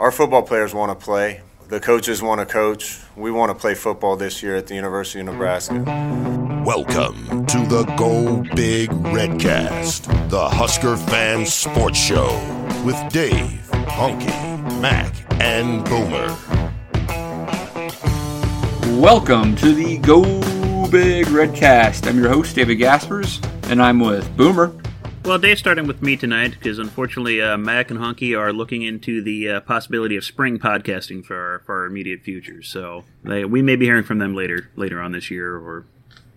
Our football players want to play. The coaches want to coach. We want to play football this year at the University of Nebraska. Welcome to the Go Big Redcast, the Husker fan sports show with Dave, Honky, Mac, and Boomer. Welcome to the Go Big Redcast. I'm your host, David Gaspers, and I'm with Boomer. Well, Dave's starting with me tonight because unfortunately, uh, Mac and Honky are looking into the uh, possibility of spring podcasting for our, for our immediate future. So they, we may be hearing from them later later on this year, or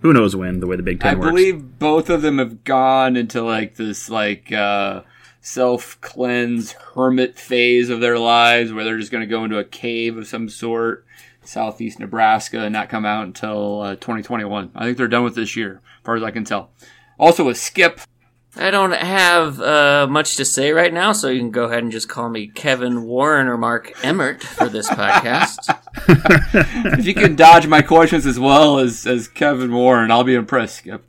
who knows when. The way the Big Ten I works. believe both of them have gone into like this like uh, self cleanse hermit phase of their lives, where they're just going to go into a cave of some sort, southeast Nebraska, and not come out until uh, 2021. I think they're done with this year, as far as I can tell. Also, with Skip, I don't have uh, much to say right now, so you can go ahead and just call me Kevin Warren or Mark Emmert for this podcast. if you can dodge my questions as well as, as Kevin Warren, I'll be impressed, Skip.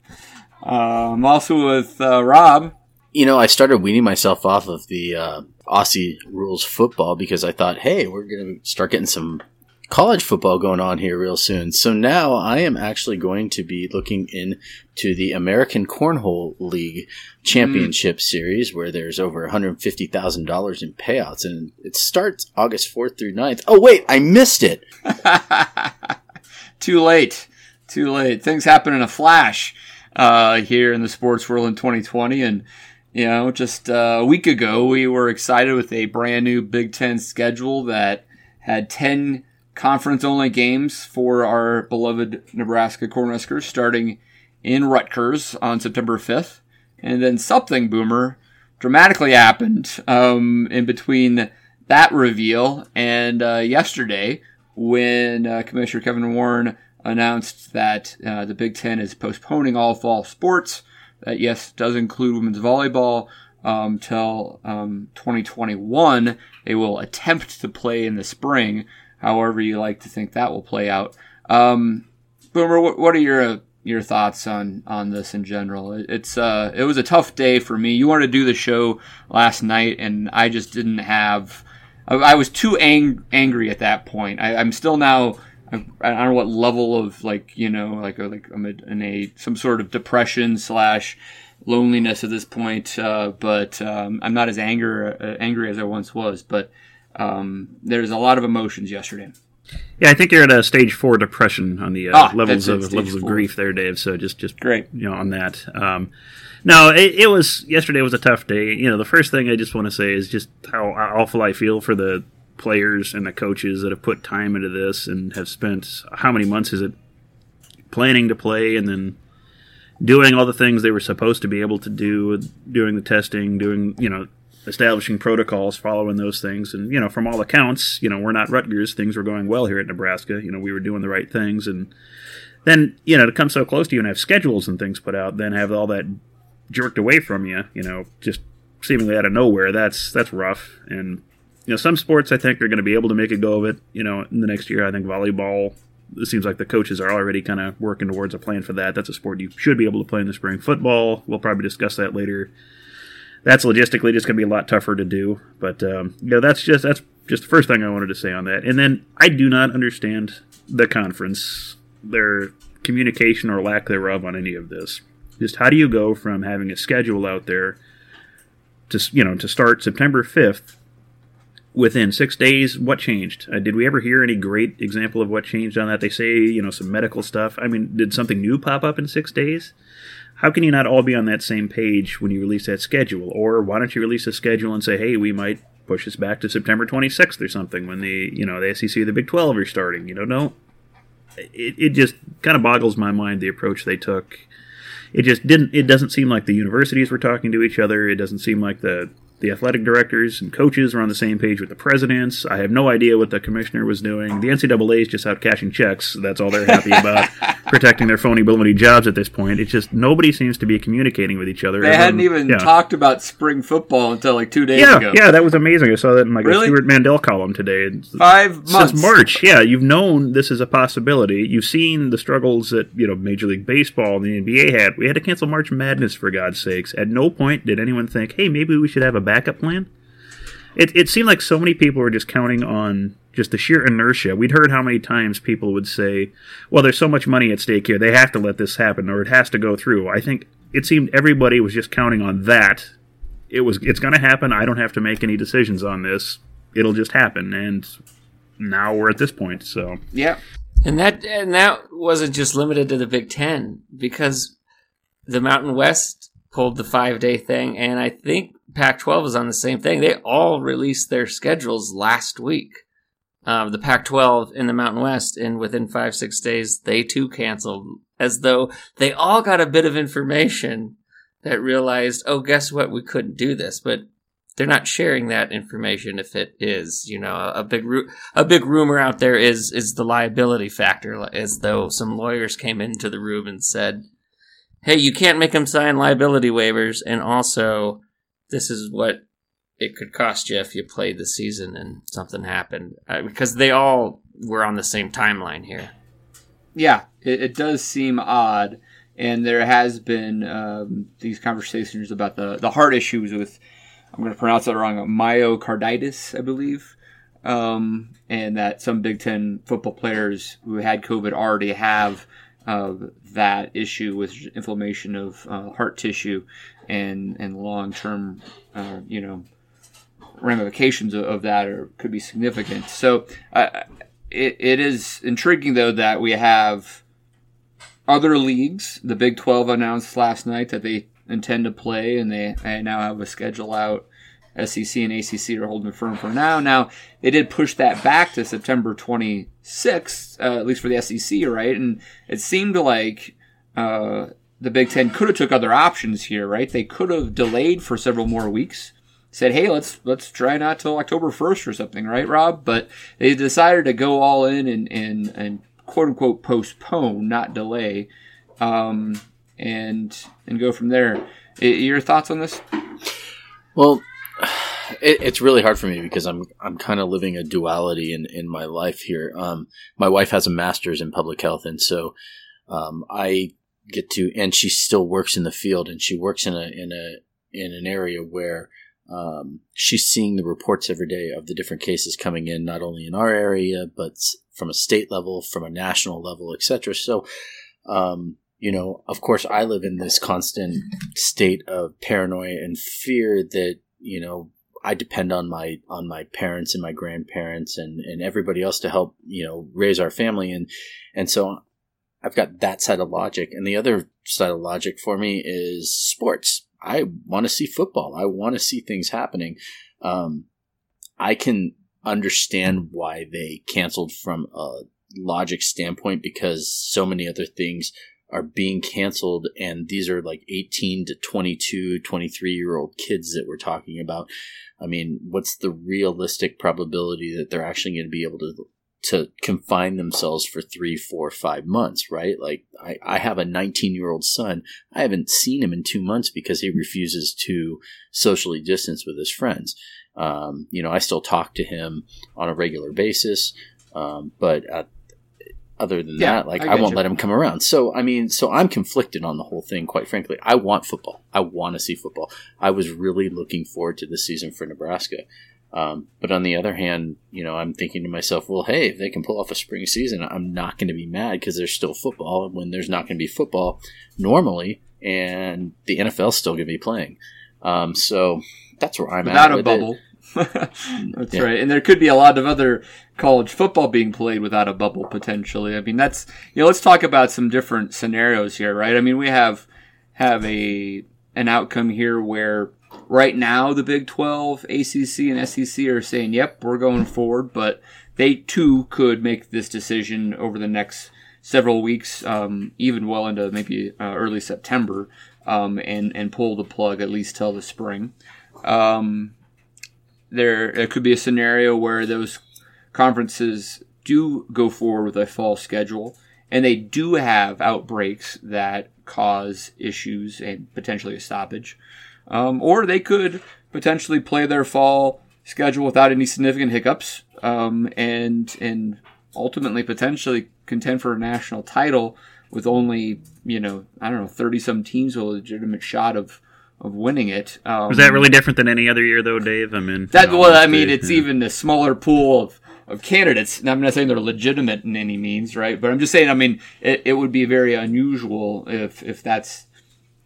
Uh, I'm also with uh, Rob. You know, I started weaning myself off of the uh, Aussie rules football because I thought, hey, we're going to start getting some college football going on here real soon. So now I am actually going to be looking into the American Cornhole League Championship Series where there's over $150,000 in payouts and it starts August 4th through 9th. Oh, wait, I missed it. Too late. Too late. Things happen in a flash uh, here in the sports world in 2020. And, you know, just uh, a week ago, we were excited with a brand new Big Ten schedule that had 10 conference only games for our beloved Nebraska Cornhuskers starting in Rutgers on September 5th. And then something, Boomer, dramatically happened um, in between that reveal and uh, yesterday when uh, Commissioner Kevin Warren announced that uh, the Big Ten is postponing all fall sports. That, yes, does include women's volleyball um, till um, 2021. They will attempt to play in the spring, however you like to think that will play out. Um, Boomer, what, are your your thoughts on on this in general? It, it's uh, it was a tough day for me. You wanted to do the show last night, and I just didn't have. I, I was too ang- angry at that point. I, I'm still now. I, I don't know what level of like you know like like I'm in a some sort of depression slash loneliness at this point, uh, but um, I'm not as anger uh, angry as I once was. But um, there's a lot of emotions yesterday. Yeah, I think you're at a stage four depression on the uh, Ah, levels of levels of grief there, Dave. So just just Great. you know on that. Um, no, it, it was yesterday was a tough day. You know, the first thing I just want to say is just how awful I feel for the players and the coaches that have put time into this and have spent how many months is it planning to play and then doing all the things they were supposed to be able to do, doing the testing, doing you know establishing protocols, following those things, and you know from all accounts, you know we're not Rutgers. Things were going well here at Nebraska. You know we were doing the right things, and then you know to come so close to you and have schedules and things put out, then have all that jerked away from you, you know, just seemingly out of nowhere. That's that's rough. And you know, some sports I think are going to be able to make a go of it. You know, in the next year, I think volleyball. It seems like the coaches are already kind of working towards a plan for that. That's a sport you should be able to play in the spring. Football, we'll probably discuss that later. That's logistically just going to be a lot tougher to do. But um, you know, that's just that's just the first thing I wanted to say on that. And then I do not understand the conference, their communication or lack thereof on any of this. Just how do you go from having a schedule out there to you know to start September fifth within six days? What changed? Uh, did we ever hear any great example of what changed on that? They say you know some medical stuff. I mean, did something new pop up in six days? How can you not all be on that same page when you release that schedule? Or why don't you release a schedule and say, hey, we might push this back to September 26th or something when the you know the SEC the Big 12 are starting? You know, no. It, it just kind of boggles my mind the approach they took it just didn't it doesn't seem like the universities were talking to each other it doesn't seem like the the athletic directors and coaches were on the same page with the presidents. I have no idea what the commissioner was doing. The NCAA is just out cashing checks. That's all they're happy about, protecting their phony baloney jobs at this point. It's just nobody seems to be communicating with each other. They hadn't even yeah. talked about spring football until like two days yeah, ago. Yeah, that was amazing. I saw that in like really? a Stewart Mandel column today. Five months since March. Yeah, you've known this is a possibility. You've seen the struggles that you know Major League Baseball and the NBA had. We had to cancel March Madness for God's sakes. At no point did anyone think, "Hey, maybe we should have a backup plan." It, it seemed like so many people were just counting on just the sheer inertia. We'd heard how many times people would say, well, there's so much money at stake here, they have to let this happen, or it has to go through. I think it seemed everybody was just counting on that. It was it's going to happen. I don't have to make any decisions on this. It'll just happen, and now we're at this point. So yeah, and that and that wasn't just limited to the Big Ten because the Mountain West pulled the five day thing, and I think Pac 12 is on the same thing. They all released their schedules last week. Uh, the Pac 12 in the Mountain West, and within five, six days, they too canceled, as though they all got a bit of information that realized, oh, guess what? We couldn't do this. But they're not sharing that information if it is, you know, a big ru- a big rumor out there is is the liability factor, as though some lawyers came into the room and said, "Hey, you can't make them sign liability waivers, and also this is what it could cost you if you played the season and something happened uh, because they all were on the same timeline here. Yeah, it, it does seem odd, and there has been um, these conversations about the the heart issues with I'm going to pronounce that wrong myocarditis, I believe, um, and that some Big Ten football players who had COVID already have uh, that issue with inflammation of uh, heart tissue and and long term, uh, you know, ramifications of, of, that are, could be significant. So it, it is intriguing though that we have other leagues. The Big Twelve announced last night that they intend to play, and they, they now have a schedule out. SEC and ACC are holding firm for now. Now they did push that back to September 26th, uh, at least for the SEC, right? And it seemed like uh, the Big Ten could have took other options here, right? They could have delayed for several more weeks. Said, hey, let's let's try not till October first or something, right, Rob? But they decided to go all in and and, and quote unquote postpone, not delay, um, and and go from there. Your thoughts on this? Well, it, it's really hard for me because I'm I'm kind of living a duality in in my life here. Um, my wife has a master's in public health, and so um, I get to, and she still works in the field, and she works in a in a in an area where um, she's seeing the reports every day of the different cases coming in, not only in our area but from a state level, from a national level, etc. So, um, you know, of course, I live in this constant state of paranoia and fear that you know I depend on my on my parents and my grandparents and, and everybody else to help you know raise our family and and so I've got that side of logic. And the other side of logic for me is sports. I want to see football. I want to see things happening. Um, I can understand why they canceled from a logic standpoint because so many other things are being canceled and these are like 18 to 22 23 year old kids that we're talking about i mean what's the realistic probability that they're actually going to be able to to confine themselves for three, four, five months, right? Like I, I have a 19 year old son. I haven't seen him in two months because he refuses to socially distance with his friends. Um, you know, I still talk to him on a regular basis, um, but uh, other than yeah, that, like I, I won't you. let him come around. So I mean, so I'm conflicted on the whole thing. Quite frankly, I want football. I want to see football. I was really looking forward to the season for Nebraska. Um, but on the other hand, you know, I'm thinking to myself, well, hey, if they can pull off a spring season, I'm not going to be mad because there's still football. When there's not going to be football normally, and the NFL's still going to be playing. Um, so that's where I'm without at. Without a bubble. that's yeah. right. And there could be a lot of other college football being played without a bubble potentially. I mean, that's you know, let's talk about some different scenarios here, right? I mean, we have have a an outcome here where right now the Big 12, ACC, and SEC are saying, yep, we're going forward, but they too could make this decision over the next several weeks, um, even well into maybe uh, early September, um, and, and pull the plug at least till the spring. um, there it could be a scenario where those conferences do go forward with a fall schedule and they do have outbreaks that cause issues and potentially a stoppage. Um, or they could potentially play their fall schedule without any significant hiccups um, and and ultimately potentially contend for a national title with only you know I don't know thirty some teams with a legitimate shot of of winning it. Um, Was that really different than any other year, though, Dave? I mean, that well, I mean, it's yeah. even a smaller pool of, of candidates. Now, I'm not saying they're legitimate in any means, right? But I'm just saying, I mean, it, it would be very unusual if if that's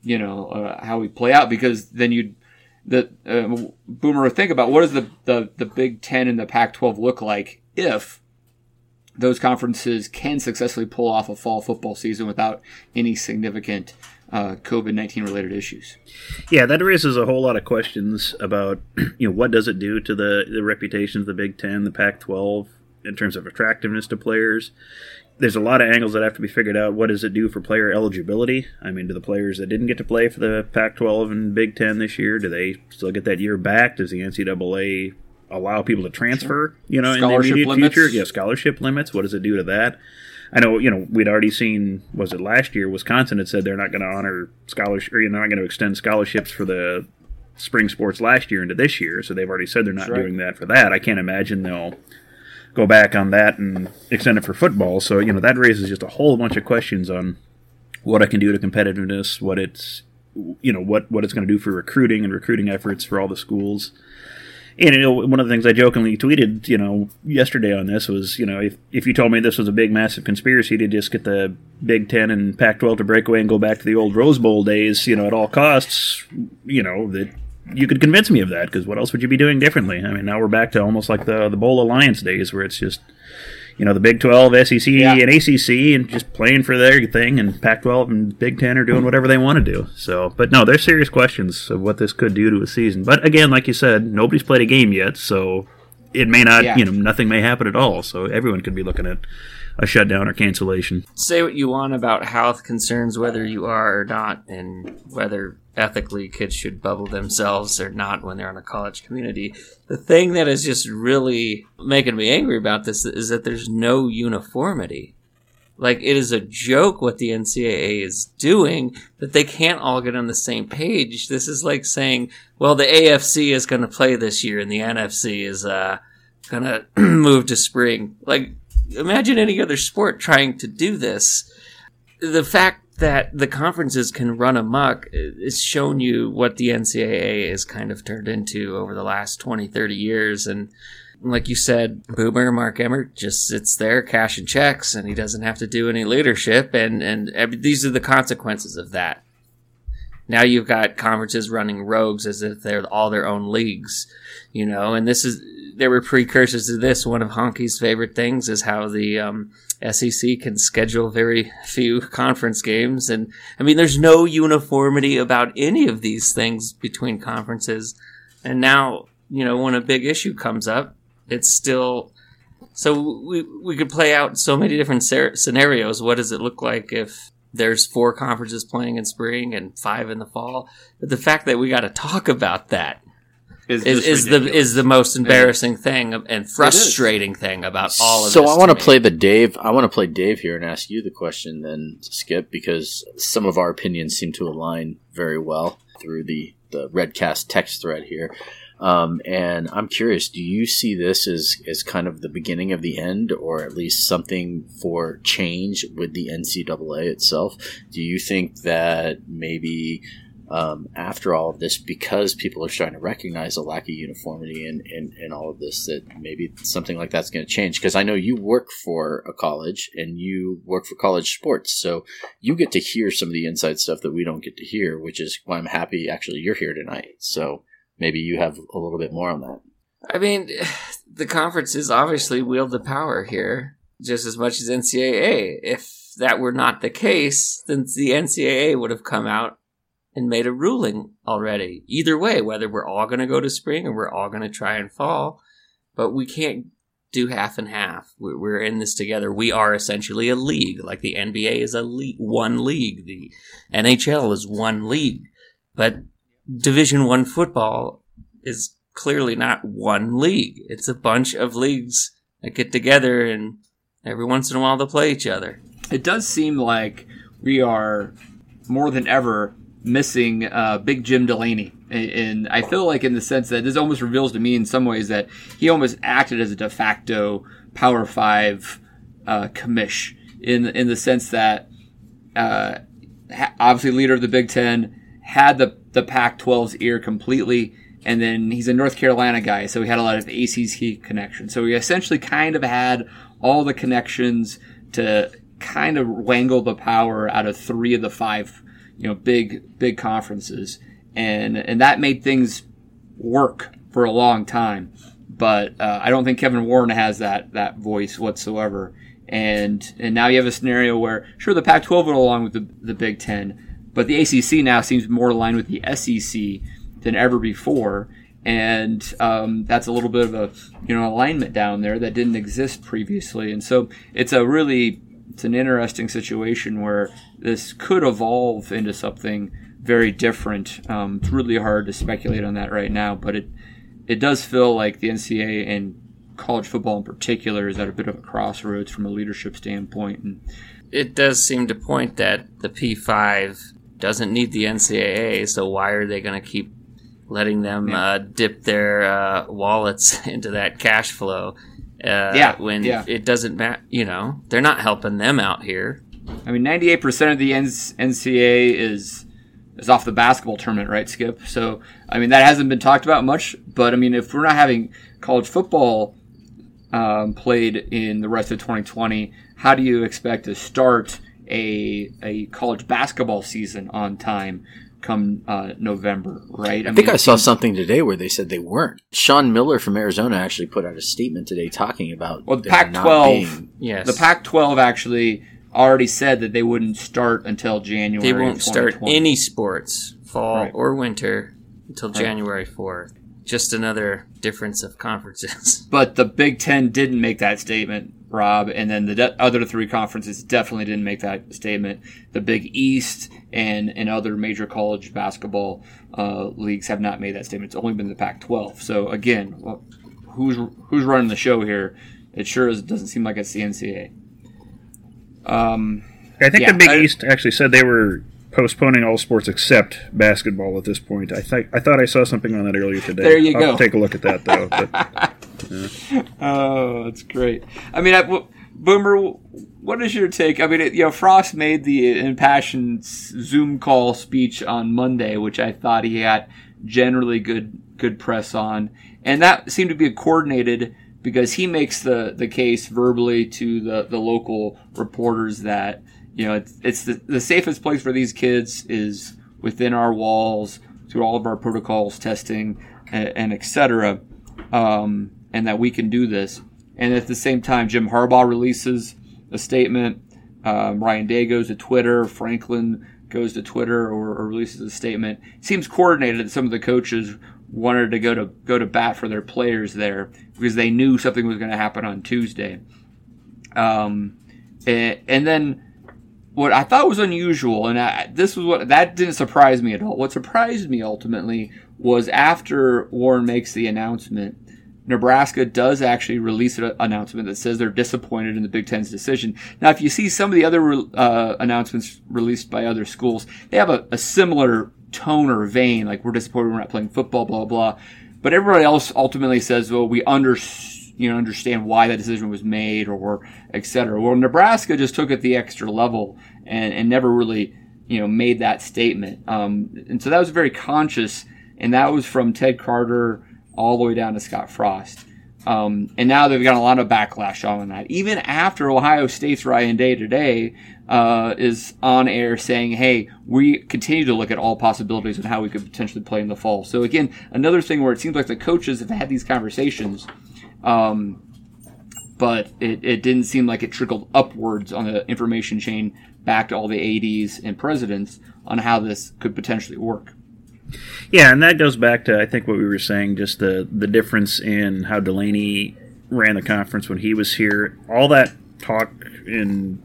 you know uh, how we play out because then you'd the uh, boomer think about what does the, the the Big Ten and the Pac-12 look like if those conferences can successfully pull off a fall football season without any significant uh, COVID nineteen related issues. Yeah, that raises a whole lot of questions about you know what does it do to the the reputation of the Big Ten, the Pac-12 in terms of attractiveness to players. There's a lot of angles that have to be figured out. What does it do for player eligibility? I mean, do the players that didn't get to play for the Pac-12 and Big Ten this year, do they still get that year back? Does the NCAA allow people to transfer? You know, in the Scholarship immediate limits? future, yeah, scholarship limits. What does it do to that? I know, you know, we'd already seen. Was it last year? Wisconsin had said they're not going to honor scholarship, or they're not going to extend scholarships for the spring sports last year into this year. So they've already said they're not right. doing that for that. I can't imagine they'll go back on that and extend it for football. So you know that raises just a whole bunch of questions on what I can do to competitiveness, what it's you know what what it's going to do for recruiting and recruiting efforts for all the schools. And you know, one of the things I jokingly tweeted, you know, yesterday on this was, you know, if, if you told me this was a big, massive conspiracy to just get the Big Ten and Pac-12 to break away and go back to the old Rose Bowl days, you know, at all costs, you know, that you could convince me of that because what else would you be doing differently? I mean, now we're back to almost like the the Bowl Alliance days where it's just, you know, the Big 12, SEC, Yeah. and ACC, and just playing for their thing, and Pac-12 and Big Ten are doing whatever they want to do. So, but no, there's serious questions of what this could do to a season. But again, like you said, nobody's played a game yet, so it may not, Yeah. you know, nothing may happen at all. So everyone could be looking at a shutdown or cancellation. say what you want about health concerns, whether you are or not, and whether ethically kids should bubble themselves or not when they're in a college community. The thing that is just really making me angry about this is that there's no uniformity. Like, it is a joke what the NCAA is doing that they can't all get on the same page. This is like saying, well, the AFC is going to play this year and the NFC is, uh, going to move to spring. Like, imagine any other sport trying to do this. The fact that the conferences can run amok is shown you what the NCAA has kind of turned into over the last 20, 30 years. And like you said, Boomer, Mark Emmert just sits there cashing checks and he doesn't have to do any leadership. And, and these are the consequences of that. Now you've got conferences running rogues as if they're all their own leagues, you know, and this is, there were precursors to this. One of Honky's favorite things is how the um, SEC can schedule very few conference games. And I mean, there's no uniformity about any of these things between conferences. And now, you know, when a big issue comes up, it's still. So we, we could play out so many different ser- scenarios. What does it look like if there's four conferences playing in spring and five in the fall? But the fact that we got to talk about that Is, is, is the is the most embarrassing thing and frustrating thing about all of so this. I want to me. play the Dave. I want to play Dave here and ask you the question then, Skip, because some of our opinions seem to align very well through the the Redcast text thread here. Um, and I'm curious, do you see this as, as kind of the beginning of the end, or at least something for change with the NCAA itself? Do you think that maybe um, after all of this, because people are starting to recognize a lack of uniformity in, in, in all of this, that maybe something like that's going to change. Because I know you work for a college and you work for college sports, so you get to hear some of the inside stuff that we don't get to hear, which is why I'm happy actually you're here tonight. So maybe you have a little bit more on that. I mean, the conferences obviously wield the power here just as much as NCAA. If that were not the case, then the NCAA would have come out and made a ruling already. Either way, whether we're all going to go to spring or we're all going to try and fall, but we can't do half and half. We're in this together. We are essentially a league. Like the NBA is a league, one league. The NHL is one league, but Division One football is clearly not one league. It's a bunch of leagues that get together and every once in a while they'll play each other. It does seem like we are more than ever missing uh, Big Jim Delaney. And I feel like, in the sense that this almost reveals to me in some ways that he almost acted as a de facto Power Five uh, commish in in the sense that uh, obviously leader of the Big Ten had the the Pac-12's ear completely, and then he's a North Carolina guy, so he had a lot of ACC connections. So he essentially kind of had all the connections to kind of wangle the power out of three of the five you know big big conferences, and and that made things work for a long time. But uh, I don't think Kevin Warren has that that voice whatsoever. And and now you have a scenario where sure the Pac-12 went along with the the Big Ten, but the ACC now seems more aligned with the SEC than ever before and um, that's a little bit of a you know alignment down there that didn't exist previously and so it's a really it's an interesting situation where this could evolve into something very different. Um, it's really hard to speculate on that right now, but it it does feel like the NCAA and college football in particular is at a bit of a crossroads from a leadership standpoint. And it does seem to point that the P5 doesn't need the NCAA, so why are they going to keep letting them yeah. uh, dip their uh, wallets into that cash flow? Uh, yeah, when yeah. it doesn't matter, you know, they're not helping them out here. I mean, ninety-eight percent of the NCAA is is off the basketball tournament, right, Skip? So, I mean, that hasn't been talked about much. But I mean, if we're not having college football um, played in the rest of 2020, how do you expect to start a a college basketball season on time? Come uh, November, right? I, I mean, think I saw something today where they said they weren't. Sean Miller from Arizona actually put out a statement today talking about well, the Pac-12. Yes, the Pac-12 actually already said that they wouldn't start until January. They won't start any sports, fall right. or winter, until right. January fourth. Just another difference of conferences. But the Big Ten didn't make that statement. Rob, and then the de- other three conferences definitely didn't make that statement. The Big East and and other major college basketball uh, leagues have not made that statement. It's only been the Pac-12. So again, who's who's running the show here? It sure is, doesn't seem like it's the NCAA. Um, I think yeah, the Big I, East actually said they were postponing all sports except basketball at this point. I think I thought I saw something on that earlier today. There you I'll go. Take a look at that though. But, Oh, that's great. I mean, I, Boomer, what is your take? I mean, it, you know, Frost made the impassioned Zoom call speech on Monday, which I thought he had generally good good press on, and that seemed to be coordinated because he makes the the case verbally to the the local reporters that you know it's, it's the, the safest place for these kids is within our walls through all of our protocols, testing, and, and etc. Um, and that we can do this. And at the same time, Jim Harbaugh releases a statement. Um, Ryan Day goes to Twitter. Franklin goes to Twitter or, or, releases a statement. It seems coordinated that some of the coaches wanted to go to go to bat for their players there because they knew something was going to happen on Tuesday. Um, and, and, then what I thought was unusual, and I, this was what that didn't surprise me at all. What surprised me ultimately was after Warren makes the announcement Nebraska does actually release an announcement that says they're disappointed in the Big Ten's decision. Now, if you see some of the other uh, announcements released by other schools, they have a, a, similar tone or vein, like we're disappointed we're not playing football, blah blah. But everybody else ultimately says, well, we under you know understand why that decision was made or etc. Well, Nebraska just took it the extra level and, and never really you know made that statement. Um, and so that was very conscious, and that was from Ted Carter all the way down to Scott Frost. Um, and now they've got a lot of backlash on that. Even after Ohio State's Ryan Day today uh, is on air saying, "Hey, we continue to look at all possibilities and how we could potentially play in the fall." So again, another thing where it seems like the coaches have had these conversations, um, but it, it didn't seem like it trickled upwards on the information chain back to all the ads and presidents on how this could potentially work. Yeah, and that goes back to I think what we were saying, just the the difference in how Delaney ran the conference when he was here. All that talk in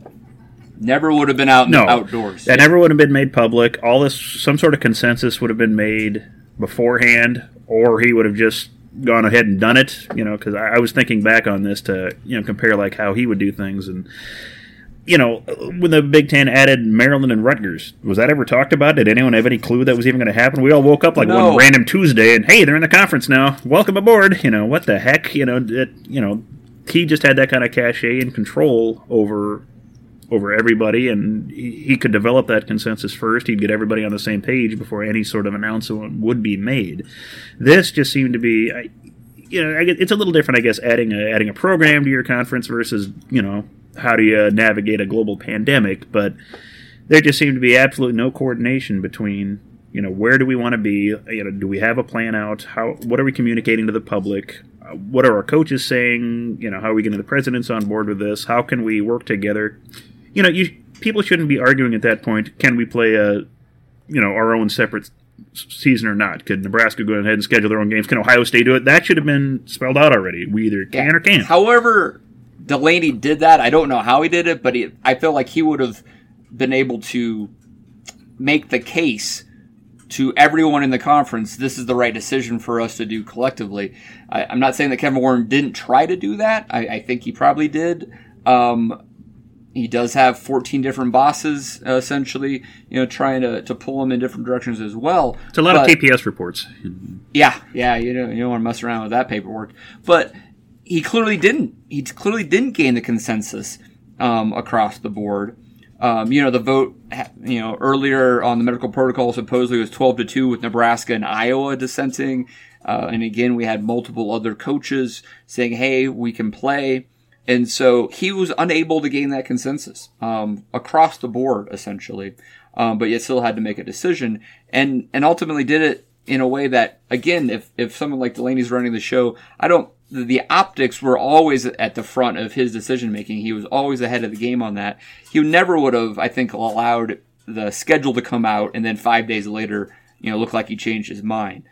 never would have been out in no, outdoors. That never would have been made public. All this, some sort of consensus would have been made beforehand or he would have just gone ahead and done it. You know, because I, I was thinking back on this to you know compare like how he would do things and you know, when the Big Ten added Maryland and Rutgers, was that ever talked about? Did anyone have any clue that was even going to happen? We all woke up like No. one random Tuesday and hey, they're in the conference now. Welcome aboard. You know what the heck? You know, it, you know, he just had that kind of cachet and control over over everybody, and he, he could develop that consensus first. He'd get everybody on the same page before any sort of announcement would be made. This just seemed to be. I, you know, it's a little different, I guess, adding a, adding a program to your conference versus, you know, how do you navigate a global pandemic. But there just seemed to be absolutely no coordination between, you know, where do we want to be? You know, do we have a plan out? How what are we communicating to the public? Uh, what are our coaches saying? You know, how are we getting the presidents on board with this? How can we work together? You know, you people shouldn't be arguing at that point. Can we play a, you know, our own separate season or not? Could Nebraska go ahead and schedule their own games? Can Ohio State do it? That should have been spelled out already. We either can or can't. However, Delaney did that. I don't know how he did it, but he, I feel like he would have been able to make the case to everyone in the conference this is the right decision for us to do collectively. I, I'm not saying that Kevin Warren didn't try to do that. I, I think he probably did. Um, he does have 14 different bosses, uh, essentially, you know, trying to, to pull him in different directions as well. It's a lot But- of TPS reports. yeah, yeah, you don't you don't want to mess around with that paperwork. But he clearly didn't. He clearly didn't gain the consensus um, across the board. Um, you know, the vote, you know, earlier on the medical protocol supposedly was twelve to two with Nebraska and Iowa dissenting. Uh, and again, we had multiple other coaches saying, "Hey, we can play." And so he was unable to gain that consensus um, across the board, essentially, um, but yet still had to make a decision, and and ultimately did it in a way that, again, if if someone like Delaney's running the show, I don't. The optics were always at the front of his decision making. He was always ahead of the game on that. He never would have, I think, allowed the schedule to come out and then five days later, you know, look like he changed his mind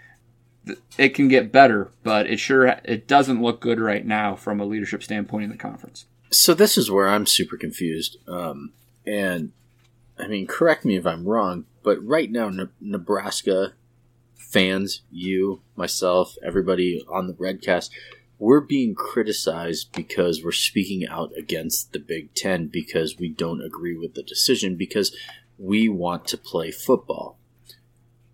it can get better, but it sure it doesn't look good right now from a leadership standpoint in the conference. So this is where I'm super confused. Um, and I mean, correct me if I'm wrong, but right now, Ne- Nebraska fans, you, myself, everybody on the Redcast, we're being criticized because we're speaking out against the Big Ten because we don't agree with the decision because we want to play football.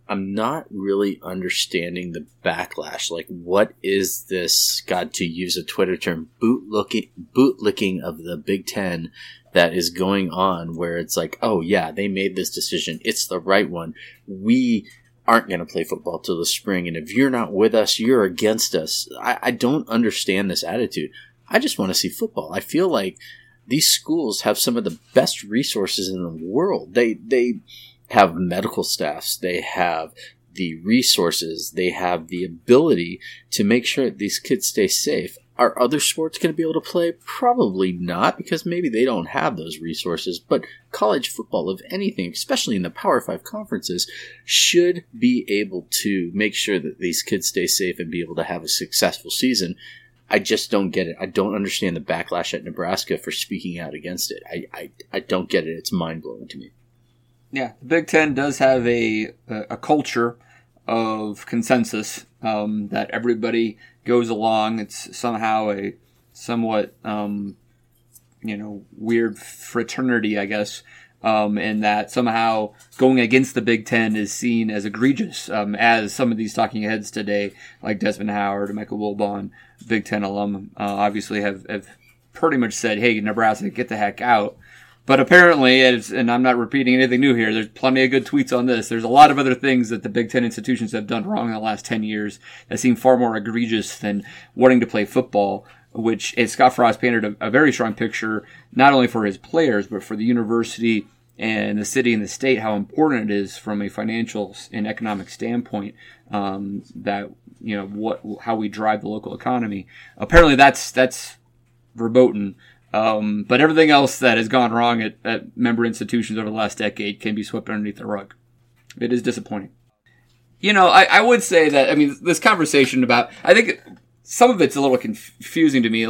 I'm not really understanding the backlash. Like, what is this? God, to use a Twitter term, bootlicking, bootlicking of the Big Ten that is going on, where it's like, oh yeah, they made this decision. It's the right one. We aren't going to play football till the spring, and if you're not with us, you're against us. I, I don't understand this attitude. I just want to see football. I feel like these schools have some of the best resources in the world. They they have medical staffs, they have the resources, they have the ability to make sure that these kids stay safe. Are other sports going to be able to play? Probably not, because maybe they don't have those resources. But college football, of anything, especially in the Power Five conferences, should be able to make sure that these kids stay safe and be able to have a successful season. I just don't get it. I don't understand the backlash at Nebraska for speaking out against it. I, I, I don't get it. It's mind blowing to me. Yeah, the Big Ten does have a a, culture of consensus um, that everybody goes along. It's somehow a somewhat um, you know weird fraternity, I guess. Um, and that somehow going against the Big Ten is seen as egregious, um, as some of these talking heads today, like Desmond Howard Michael Wilbon, Big Ten alum, uh, obviously have, have pretty much said, "Hey, Nebraska, get the heck out." But apparently, and I'm not repeating anything new here, there's plenty of good tweets on this. There's a lot of other things that the Big Ten institutions have done wrong in the last 10 years that seem far more egregious than wanting to play football, which is Scott Frost painted a, a very strong picture, not only for his players, but for the university and the city and the state, how important it is from a financial and economic standpoint um, that, you know, what, how we drive the local economy. Apparently that's, that's verboten. Um, but everything else that has gone wrong at, at member institutions over the last decade can be swept underneath the rug. It is disappointing. You know, I, I would say that, I mean, this conversation about, I think some of it's a little confusing to me.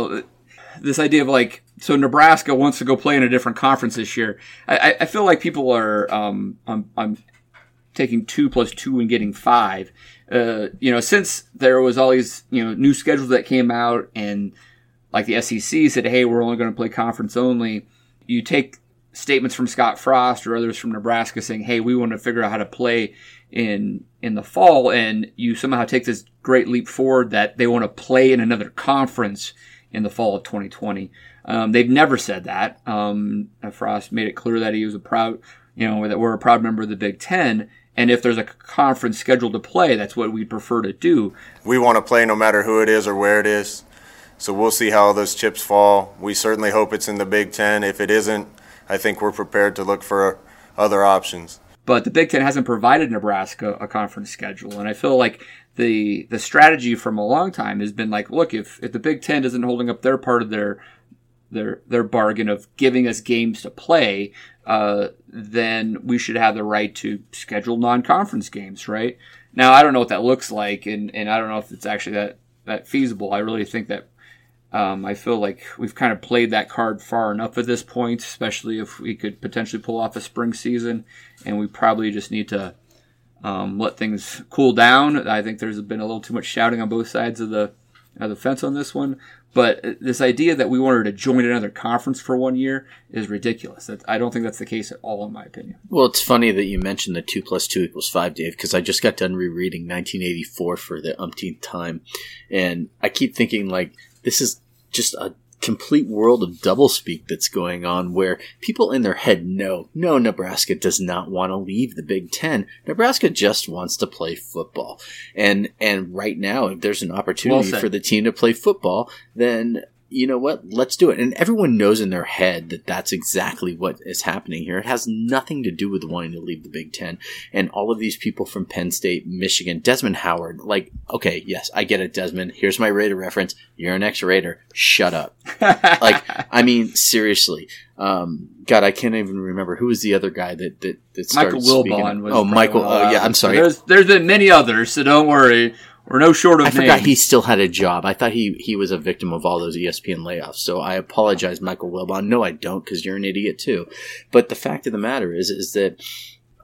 This idea of like, so Nebraska wants to go play in a different conference this year. I, I feel like people are, um, um, um taking two plus two and getting five. Uh, you know, since there was all these you know new schedules that came out, and like the SEC said, hey, we're only going to play conference only. You take statements from Scott Frost or others from Nebraska saying, hey, we want to figure out how to play in in the fall, and you somehow take this great leap forward that they want to play in another conference in the fall of 2020. Um, they've never said that. Um, Frost made it clear that he was a proud, you know, that we're a proud member of the Big Ten. And if there's a conference scheduled to play, that's what we prefer to do. We want to play no matter who it is or where it is. So we'll see how those chips fall. We certainly hope it's in the Big Ten. If it isn't, I think we're prepared to look for other options. But the Big Ten hasn't provided Nebraska a conference schedule, and I feel like the the strategy from a long time has been like, look, if if the Big Ten isn't holding up their part of their their their bargain of giving us games to play, uh, then we should have the right to schedule non-conference games, right? Now I don't know what that looks like, and, and I don't know if it's actually that that feasible. I really think that um, I feel like we've kind of played that card far enough at this point, especially if we could potentially pull off a spring season, and we probably just need to um, let things cool down. I think there's been a little too much shouting on both sides of the of the fence on this one, but this idea that we wanted to join another conference for one year is ridiculous. I don't think that's the case at all, in my opinion. Well, it's funny that you mentioned the two plus two equals five, Dave, because I just got done rereading 1984 for the umpteenth time, and I keep thinking like this is just a complete world of doublespeak that's going on where people in their head know no nebraska does not want to leave the big ten. Nebraska just wants to play football. And and right now if there's an opportunity well for the team to play football then you know what? Let's do it. And everyone knows in their head that that's exactly what is happening here. It has nothing to do with wanting to leave the Big Ten. And all of these people from Penn State, Michigan, Desmond Howard, like, okay, yes, I get it, Desmond. Here's my Raider reference. You're an ex Raider. Shut up. like, I mean, seriously. Um, God, I can't even remember who was the other guy that that, that started Michael Wilbon was. Oh, Michael. Oh, yeah. I'm sorry. There's there's been many others, so don't worry. We're no short of I forgot he still had a job. I thought he, he was a victim of all those ESPN layoffs. So I apologize, Michael Wilbon. No, I don't, because you're an idiot too. But the fact of the matter is, is that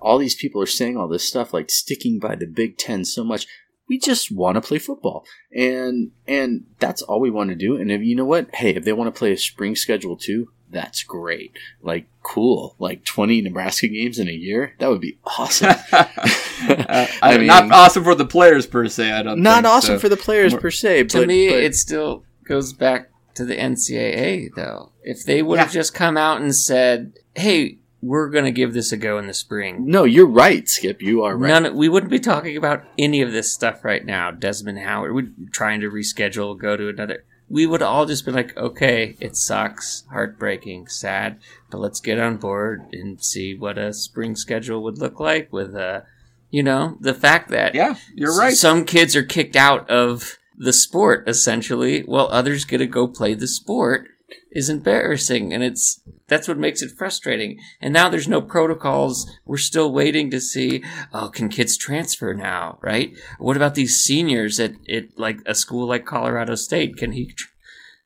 all these people are saying all this stuff, like sticking by the Big Ten so much. We just want to play football, and and that's all we want to do. And if you know what, hey, if they want to play a spring schedule too, that's great. Like, cool. Like 20 Nebraska games in a year? That would be awesome. uh, I mean, not awesome for the players per se, I don't Not awesome so. for the players per se. To me, but, it still goes back to the NCAA, though. If they would have yeah. just come out and said, hey, we're going to give this a go in the spring. No, you're right, Skip. You are right. None, we wouldn't be talking about any of this stuff right now. Desmond Howard, we're trying to reschedule, go to another we would all just be like, okay, it sucks, heartbreaking, sad, but let's get on board and see what a spring schedule would look like with, uh, you know, the fact that yeah, you're right. Some kids are kicked out of the sport essentially, while others get to go play the sport is embarrassing and it's that's what makes it frustrating. And now there's no protocols. We're still waiting to see oh can kids transfer now right? What about these seniors at it like a school like colorado state? Can he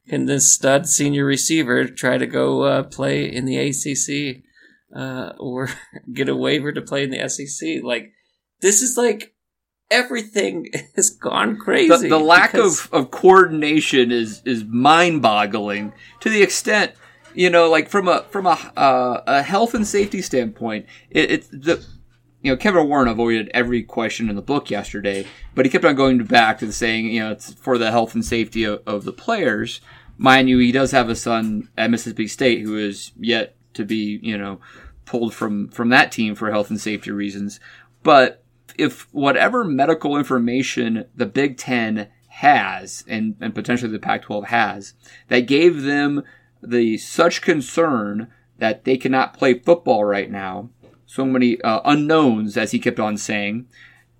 can this stud senior receiver try to go uh, play in the acc uh, or get a waiver to play in the sec like this is like everything has gone crazy. The, the lack of, of coordination is is mind boggling to the extent you know, like from a from a uh, a health and safety standpoint, it, it's the you know Kevin Warren avoided every question in the book yesterday, but he kept on going back to the saying you know it's for the health and safety of, of the players. Mind you, he does have a son at Mississippi State who is yet to be you know pulled from from that team for health and safety reasons, but if whatever medical information the Big Ten has, and, and potentially the Pac 12 has, that gave them the such concern that they cannot play football right now, so many uh, unknowns, as he kept on saying,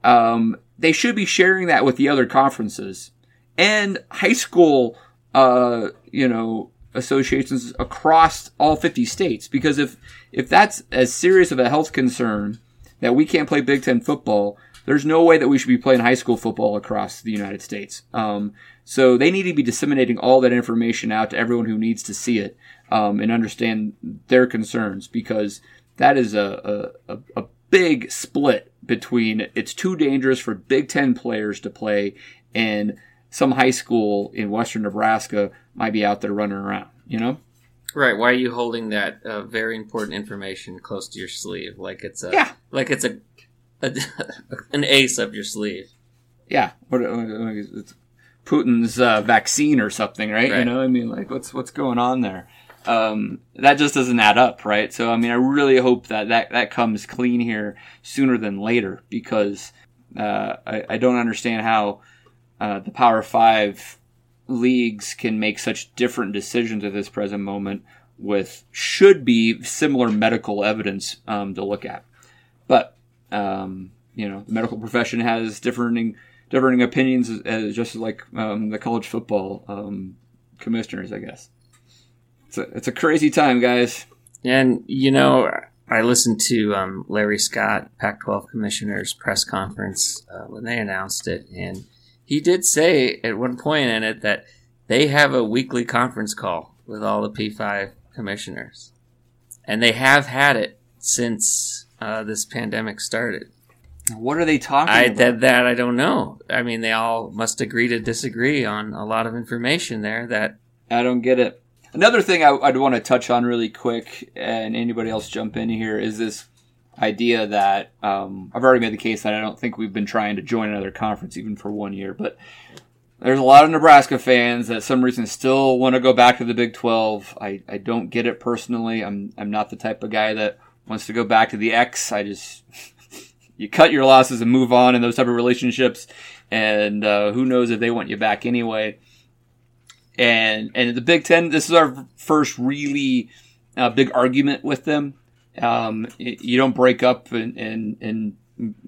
um, they should be sharing that with the other conferences and high school, uh, you know, associations across all 50 states. Because if, if that's as serious of a health concern that we can't play Big Ten football, there's no way that we should be playing high school football across the United States. Um, so they need to be disseminating all that information out to everyone who needs to see it um, and understand their concerns because that is a, a, a big split between it's too dangerous for Big Ten players to play and some high school in western Nebraska might be out there running around, you know? Right. Why are you holding that uh, very important information close to your sleeve, like it's a Yeah. like it's a, a an ace up your sleeve? Yeah, what, what- it's Putin's uh, vaccine or something, right? You know, I mean, like, what's what's going on there? Um, that just doesn't add up, right? So, I mean, I really hope that that, that comes clean here sooner than later because uh, I, I don't understand how uh, the Power Five leagues can make such different decisions at this present moment with should be similar medical evidence um, to look at. But um, you know, the medical profession has differing differing opinions, as, as just like um, the college football um, commissioners, I guess. It's a it's a crazy time, guys. And you know, I listened to um, Larry Scott, Pac-12 commissioner's press conference uh, when they announced it, and he did say at one point in it that they have a weekly conference call with all the P5 commissioners, and they have had it since uh, this pandemic started. What are they talking I about? that that I don't know. I mean, they all must agree to disagree on a lot of information there. That I don't get it. Another thing I, I'd want to touch on really quick, and anybody else jump in here, is this idea that um, I've already made the case that I don't think we've been trying to join another conference even for one year, but there's a lot of Nebraska fans that some reason still want to go back to the Big 12. I, I don't get it personally. I'm I'm not the type of guy that wants to go back to the ex. I just you cut your losses and move on in those type of relationships, and uh, who knows if they want you back anyway and and the Big Ten. This is our first really uh, big argument with them. Um, you don't break up and and, and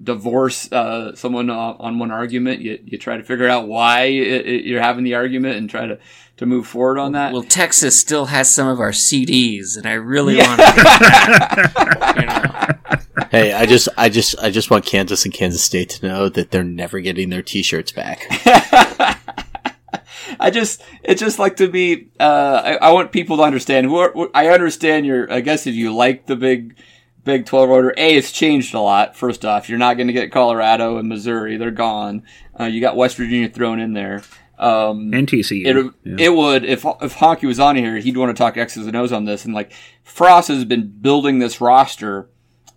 divorce uh, someone on on one argument. You you try to figure out why it, it- you're having the argument and try to to move forward on that. well, Texas still has some of our CDs, and I really Yeah. want to. you know. Hey, I just, I just, I just want Kansas and Kansas State to know that they're never getting their T-shirts back. I just, it's just like to be, uh, I, I want people to understand who are, I understand your, I guess if you like the big, Big 12 order, A, it's changed a lot. First off, you're not going to get Colorado and Missouri. They're gone. Uh, you got West Virginia thrown in there. Um, and TCU. it, Yeah. it would if if Honky was on here, he'd want to talk X's and O's on this. And like Frost has been building this roster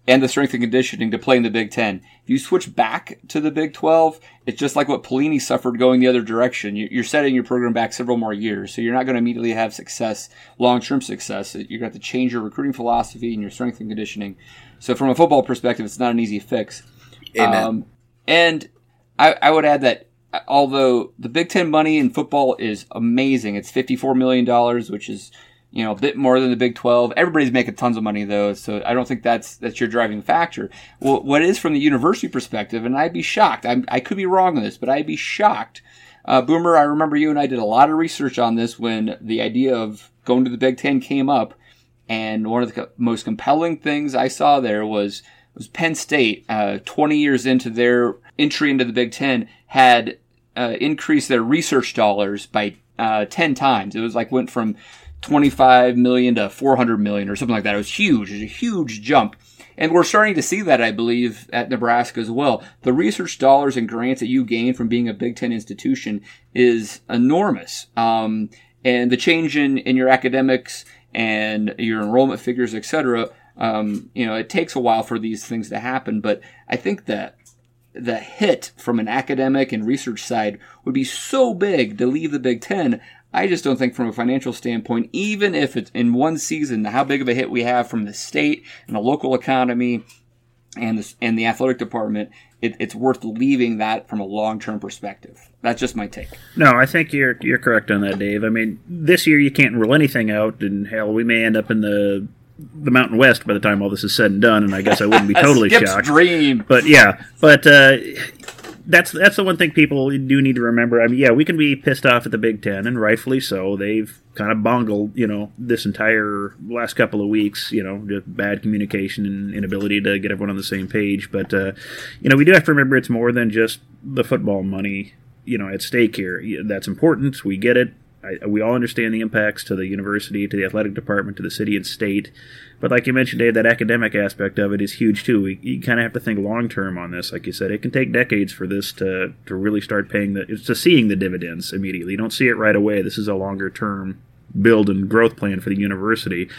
and the strength and conditioning to play in the Big Ten. If you switch back to the Big Twelve, it's just like what Pelini suffered going the other direction. You- You're setting your program back several more years, so you're not going to immediately have success, long term success. You're going to have to change your recruiting philosophy and your strength and conditioning. So from a football perspective, it's not an easy fix. Amen. Um, and I, I would add that although the Big Ten money in football is amazing, it's fifty-four million dollars, which is you know a bit more than the Big Twelve. Everybody's making tons of money though, so I don't think that's that's your driving factor. Well, what is from the university perspective, and I'd be shocked. I'm, I could be wrong on this, but I'd be shocked. Uh, Boomer, I remember you and I did a lot of research on this when the idea of going to the Big Ten came up, and one of the co- most compelling things I saw there was was Penn State, uh, 20 years into their entry into the Big Ten, had uh, increased their research dollars by uh, 10 times. It was like went from 25 million to 400 million or something like that. It was huge. It was a huge jump. And we're starting to see that, I believe, at Nebraska as well. The research dollars and grants that you gain from being a Big Ten institution is enormous. Um, and the change in, in your academics and your enrollment figures, et cetera, um, you know, it takes a while for these things to happen. But I think that the hit from an academic and research side would be so big to leave the Big Ten. I just don't think from a financial standpoint, even if it's in one season, how big of a hit we have from the state and the local economy and the, and the athletic department, it, it's worth leaving that from a long term perspective. That's just my take. No, I think you're you're correct on that, Dave. I mean, this year you can't rule anything out, and hell, we may end up in the the Mountain West by the time all this is said and done. And I guess I wouldn't be totally shocked. dream. But yeah, but uh, that's that's the one thing people do need to remember. I mean, yeah, we can be pissed off at the Big Ten, and rightfully so. They've kind of bungled, you know, this entire last couple of weeks. You know, just bad communication and inability to get everyone on the same page. But uh, you know, we do have to remember it's more than just the football money. You know, at stake here. That's important. We get it. I, we all understand the impacts to the university, to the athletic department, to the city and state. But like you mentioned, Dave, that academic aspect of it is huge too. We, you kind of have to think long term on this. Like you said, it can take decades for this to, to really start paying the to seeing the dividends immediately. You don't see it right away. This is a longer term build and growth plan for the university.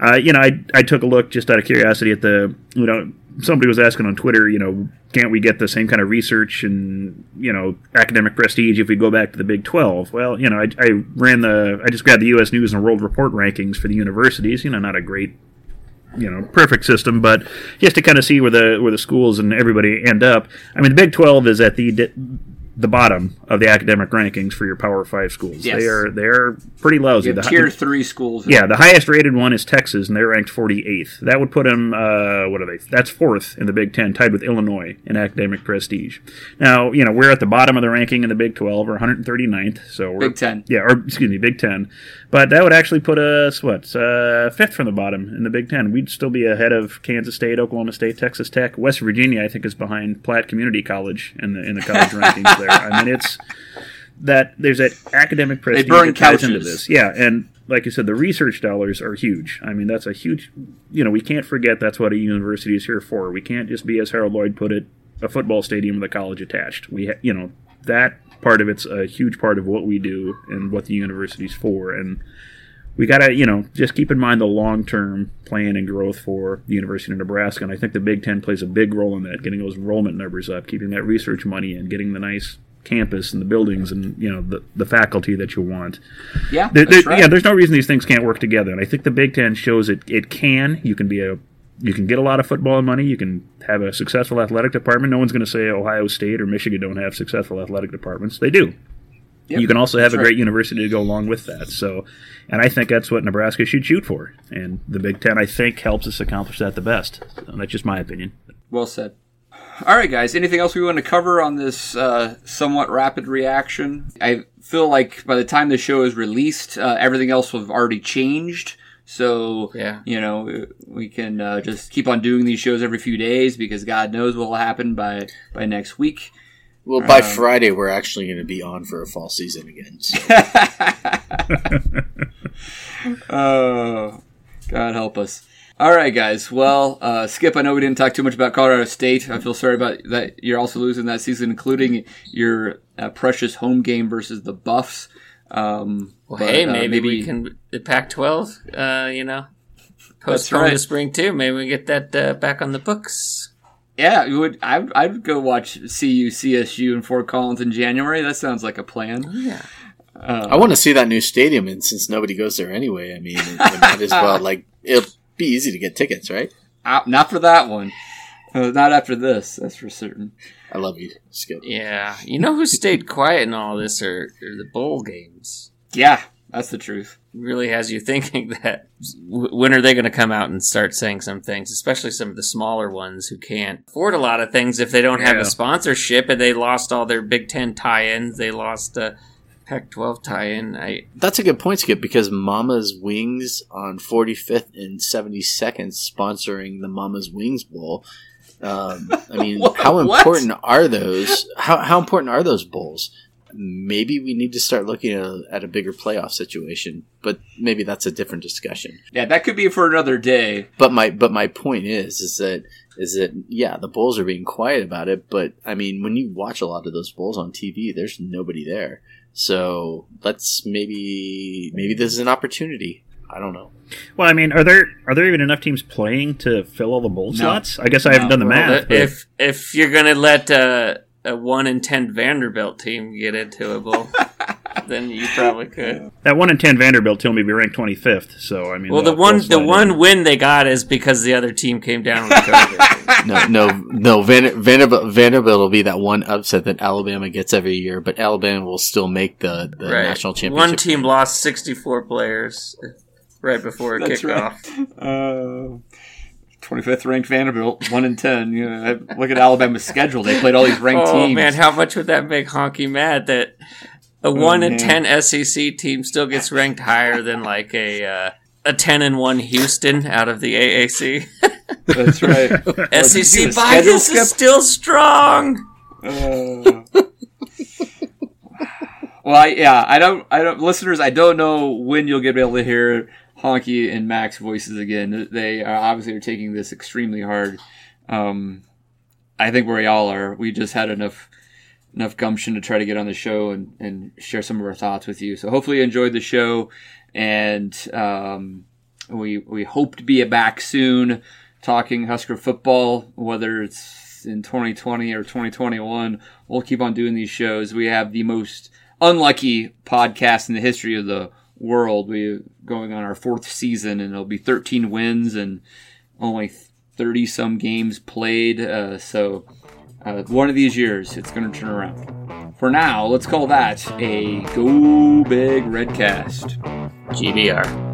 Uh, you know, I, I took a look just out of curiosity at the, you know, somebody was asking on Twitter, you know, can't we get the same kind of research and, you know, academic prestige if we go back to the Big 12? Well, you know, I, I ran the, I just grabbed the U.S. News and World Report rankings for the universities, you know, not a great you know perfect system, but just to kind of see where the where the schools and everybody end up. I mean, the Big Twelve is at the the bottom of the academic rankings for your Power Five schools. Yes. They are they're pretty lousy. The tier three schools. yeah, the highest rated one is Texas, and they're ranked 48th. That would put them, uh, what are they? That's fourth in the Big Ten, tied with Illinois in academic prestige. Now, you know, we're at the bottom of the ranking in the Big 12, or 139th. So we're, Big Ten. Yeah, or excuse me, Big Ten. But that would actually put us, what, uh, fifth from the bottom in the Big Ten. We'd still be ahead of Kansas State, Oklahoma State, Texas Tech. West Virginia, I think, is behind Platte Community College in the in the college rankings there. I mean, it's that there's that academic prestige burn that ties into this. Yeah, and like you said, the research dollars are huge. I mean, that's a huge. You know, we can't forget that's what a university is here for. We can't just be, as Harold Lloyd put it, a football stadium with a college attached. We, ha- you know, that part of it's a huge part of what we do and what the university's for, and we got to, you know, just keep in mind the long term plan and growth for the University of Nebraska. And I think the Big Ten plays a big role in that, getting those enrollment numbers up, keeping that research money in, getting the nice campus and the buildings and, you know, the, the faculty that you want. yeah, There, there- right. Yeah, there's no reason these things can't work together. And I think the Big Ten shows it, it can. You can be a. You can get a lot of football money. You can have a successful athletic department. No one's going to say Ohio State or Michigan don't have successful athletic departments. They do. Yep, you can also have that's a right. great university to go along with that. So, and I think that's what Nebraska should shoot for. And the Big Ten, I think, helps us accomplish that the best. So that's just my opinion. Well said. All right, guys. Anything else we want to cover on this uh, somewhat rapid reaction? I feel like by the time the show is released, uh, everything else will have already changed. So, Yeah. you know, we can uh, just keep on doing these shows every few days because God knows what will happen by by next week. Well, by Friday, we're actually going to be on for a fall season again. So. Oh, God help us. All right, guys. Well, uh, Skip, I know we didn't talk too much about Colorado State. I feel sorry about that. You're also losing that season, including your uh, precious home game versus the Buffs. Um, Well, but, hey, uh, maybe, we can the Pac-12. Uh, you know, postpone right. to spring too. Maybe we get that uh, back on the books. Yeah, you would. I, I'd go watch CU CSU in Fort Collins in January. That sounds like a plan. Yeah. I want to see that new stadium, and since nobody goes there anyway, I mean, it, it might as well. Like, it'll be easy to get tickets, right? Uh, not for that one. Uh, not after this. That's for certain. I love you, Skip. Yeah. You know who stayed quiet in all this are, are the bowl games. Yeah, that's the truth. really has you thinking that when are they going to come out and start saying some things, especially some of the smaller ones who can't afford a lot of things if they don't have a sponsorship and they lost all their Big Ten tie-ins, they lost a Pac-12 tie-in. I That's a good point, Skip, because Mama's Wings on 45th and 72nd sponsoring the Mama's Wings Bowl. Um, I mean, What? how What? important are those? How, how important are those bowls? Maybe we need to start looking at a, at a bigger playoff situation, but maybe that's a different discussion. Yeah, that could be for another day. But my but my point is is that is that yeah, the Bulls are being quiet about it, but I mean, when you watch a lot of those Bulls on TV, there's nobody there. So let's maybe maybe this is an opportunity. I don't know. Well, I mean, are there are there even enough teams playing to fill all the bowl slots? I guess I haven't done the Well, math. but- if if you're going to let uh, a one in ten Vanderbilt team get into a bowl, then you probably could. that one in ten Vanderbilt team will be ranked twenty fifth. So I mean, Well, the one the one in. win they got is because the other team came down with COVID. No, no, no. Van, Vanderbilt, Vanderbilt will be that one upset that Alabama gets every year, but Alabama will still make the, the right. national championship. One team lost 64 players right before That's right. kickoff. Uh, 25th ranked Vanderbilt, 1 in 10. You know, look at Alabama's schedule. They played all these ranked teams. Oh teams. man, how much would that make Honky mad that a one in ten SEC team still gets ranked higher than like a uh, a ten and one Houston out of the AAC? That's right. SEC schedule bias skip? is still strong. Uh, Well, I, yeah, I don't, I don't, listeners, I don't know when you'll get able to hear Honky and Max voices again. They are obviously are taking this extremely hard. Um, I think where we all are. We just had enough enough gumption to try to get on the show and, and share some of our thoughts with you. So hopefully you enjoyed the show, and um, we we hope to be back soon talking Husker football, whether it's in 2020 or 2021. We'll keep on doing these shows. We have the most unlucky podcast in the history of the world. We're going on our fourth season, and it'll be 13 wins and only 30 some games played. Uh, so uh, one of these years, it's going to turn around. For now, let's call that a Go Big Redcast. GBR.